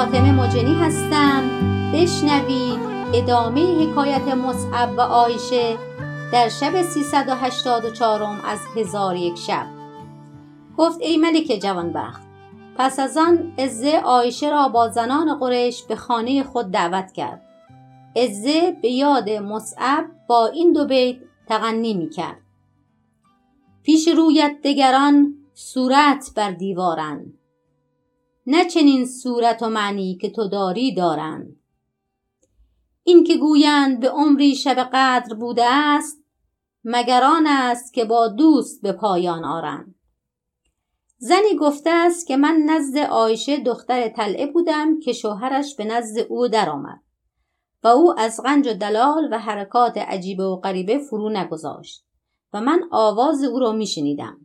فاطمه مجنی هستم. بشنوید ادامه حکایت مصعب و آیشه در شب 384 از هزار یک شب. گفت ای ملک جوانبخت پس از آن عزه آیشه را با زنان قریش به خانه خود دعوت کرد. عزه به یاد مصعب با این دو بیت تغنی می کرد. پیش رویت دگران صورت بر دیوارند. نه چنین صورت و معنی که تو داری دارند. این که گویند به عمری شب قدر بوده است مگر آن است که با دوست به پایان آرند. زنی گفته است که من نزد عایشه دختر طلعه بودم که شوهرش به نزد او درآمد و او از غنج و دلال و حرکات عجیبه و غریبه فرو نگذاشت و من آواز او را میشنیدم.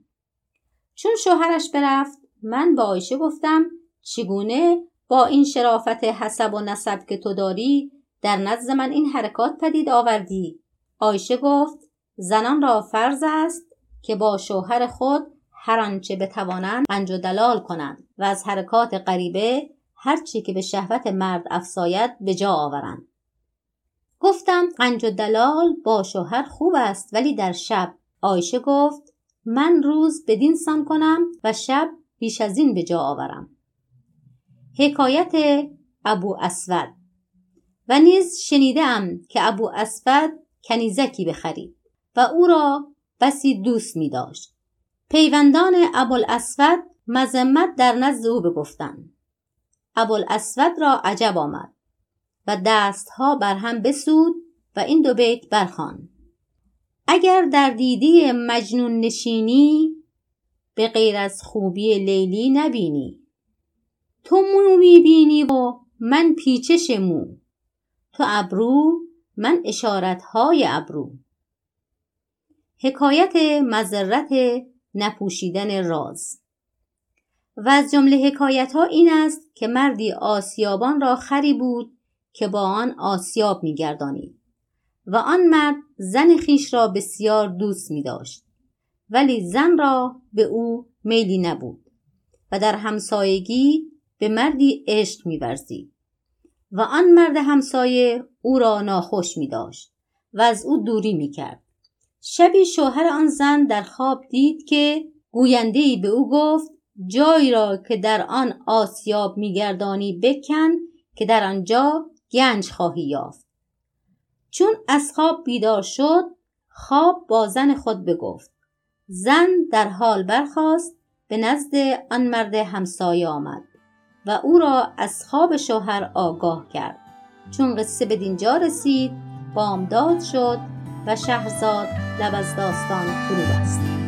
چون شوهرش برفت من به عایشه گفتم چگونه با این شرافت حسب و نسب که تو داری در نزد من این حرکات پدید آوردی؟ آیشه گفت زنان را فرض است که با شوهر خود هر آنچه بتوانند انج و دلال کنند و از حرکات غریبه هرچی که به شهوت مرد افساید به جا آورند. گفتم قنج و دلال با شوهر خوب است ولی در شب. آیشه گفت من روز بدین سان کنم و شب بیش از این به جا آورم. حکایت ابو اسود. و نیز شنیدم که ابو اسود کنیزکی بخرید و او را بسی دوست می داشت. پیوندان ابوالاسود مذمت در نزد او بگفتند. ابوالاسود را عجب آمد و دستها بر هم بسود و این دو بیت برخوان. اگر در دیدی مجنون نشینی به غیر از خوبی لیلی نبینی. تو مو می‌بینی و من پیچش مو. تو ابرو من اشارتهای ابرو. حکایت مذرت نپوشیدن راز. و از جمله حکایت ها این است که مردی آسیابان را خری بود که با آن آسیاب میگردانید. و آن مرد زن خیش را بسیار دوست می داشت ولی زن را به او میلی نبود و در همسایگی به مردی عشق میورزید و آن مرد همسایه او را ناخوش می داشت و از او دوری می کرد. شبی شوهر آن زن در خواب دید که گویندهی به او گفت جایی را که در آن آسیاب میگردانی بکن که در آنجا گنج خواهی یافت. چون از خواب بیدار شد خواب با زن خود بگفت. زن در حال برخاست به نزد آن مرد همسایه آمد. و او را از خواب شوهر آگاه کرد. چون قصه به دینجا رسید بامداد شد و شهرزاد لب از داستان فرو بست.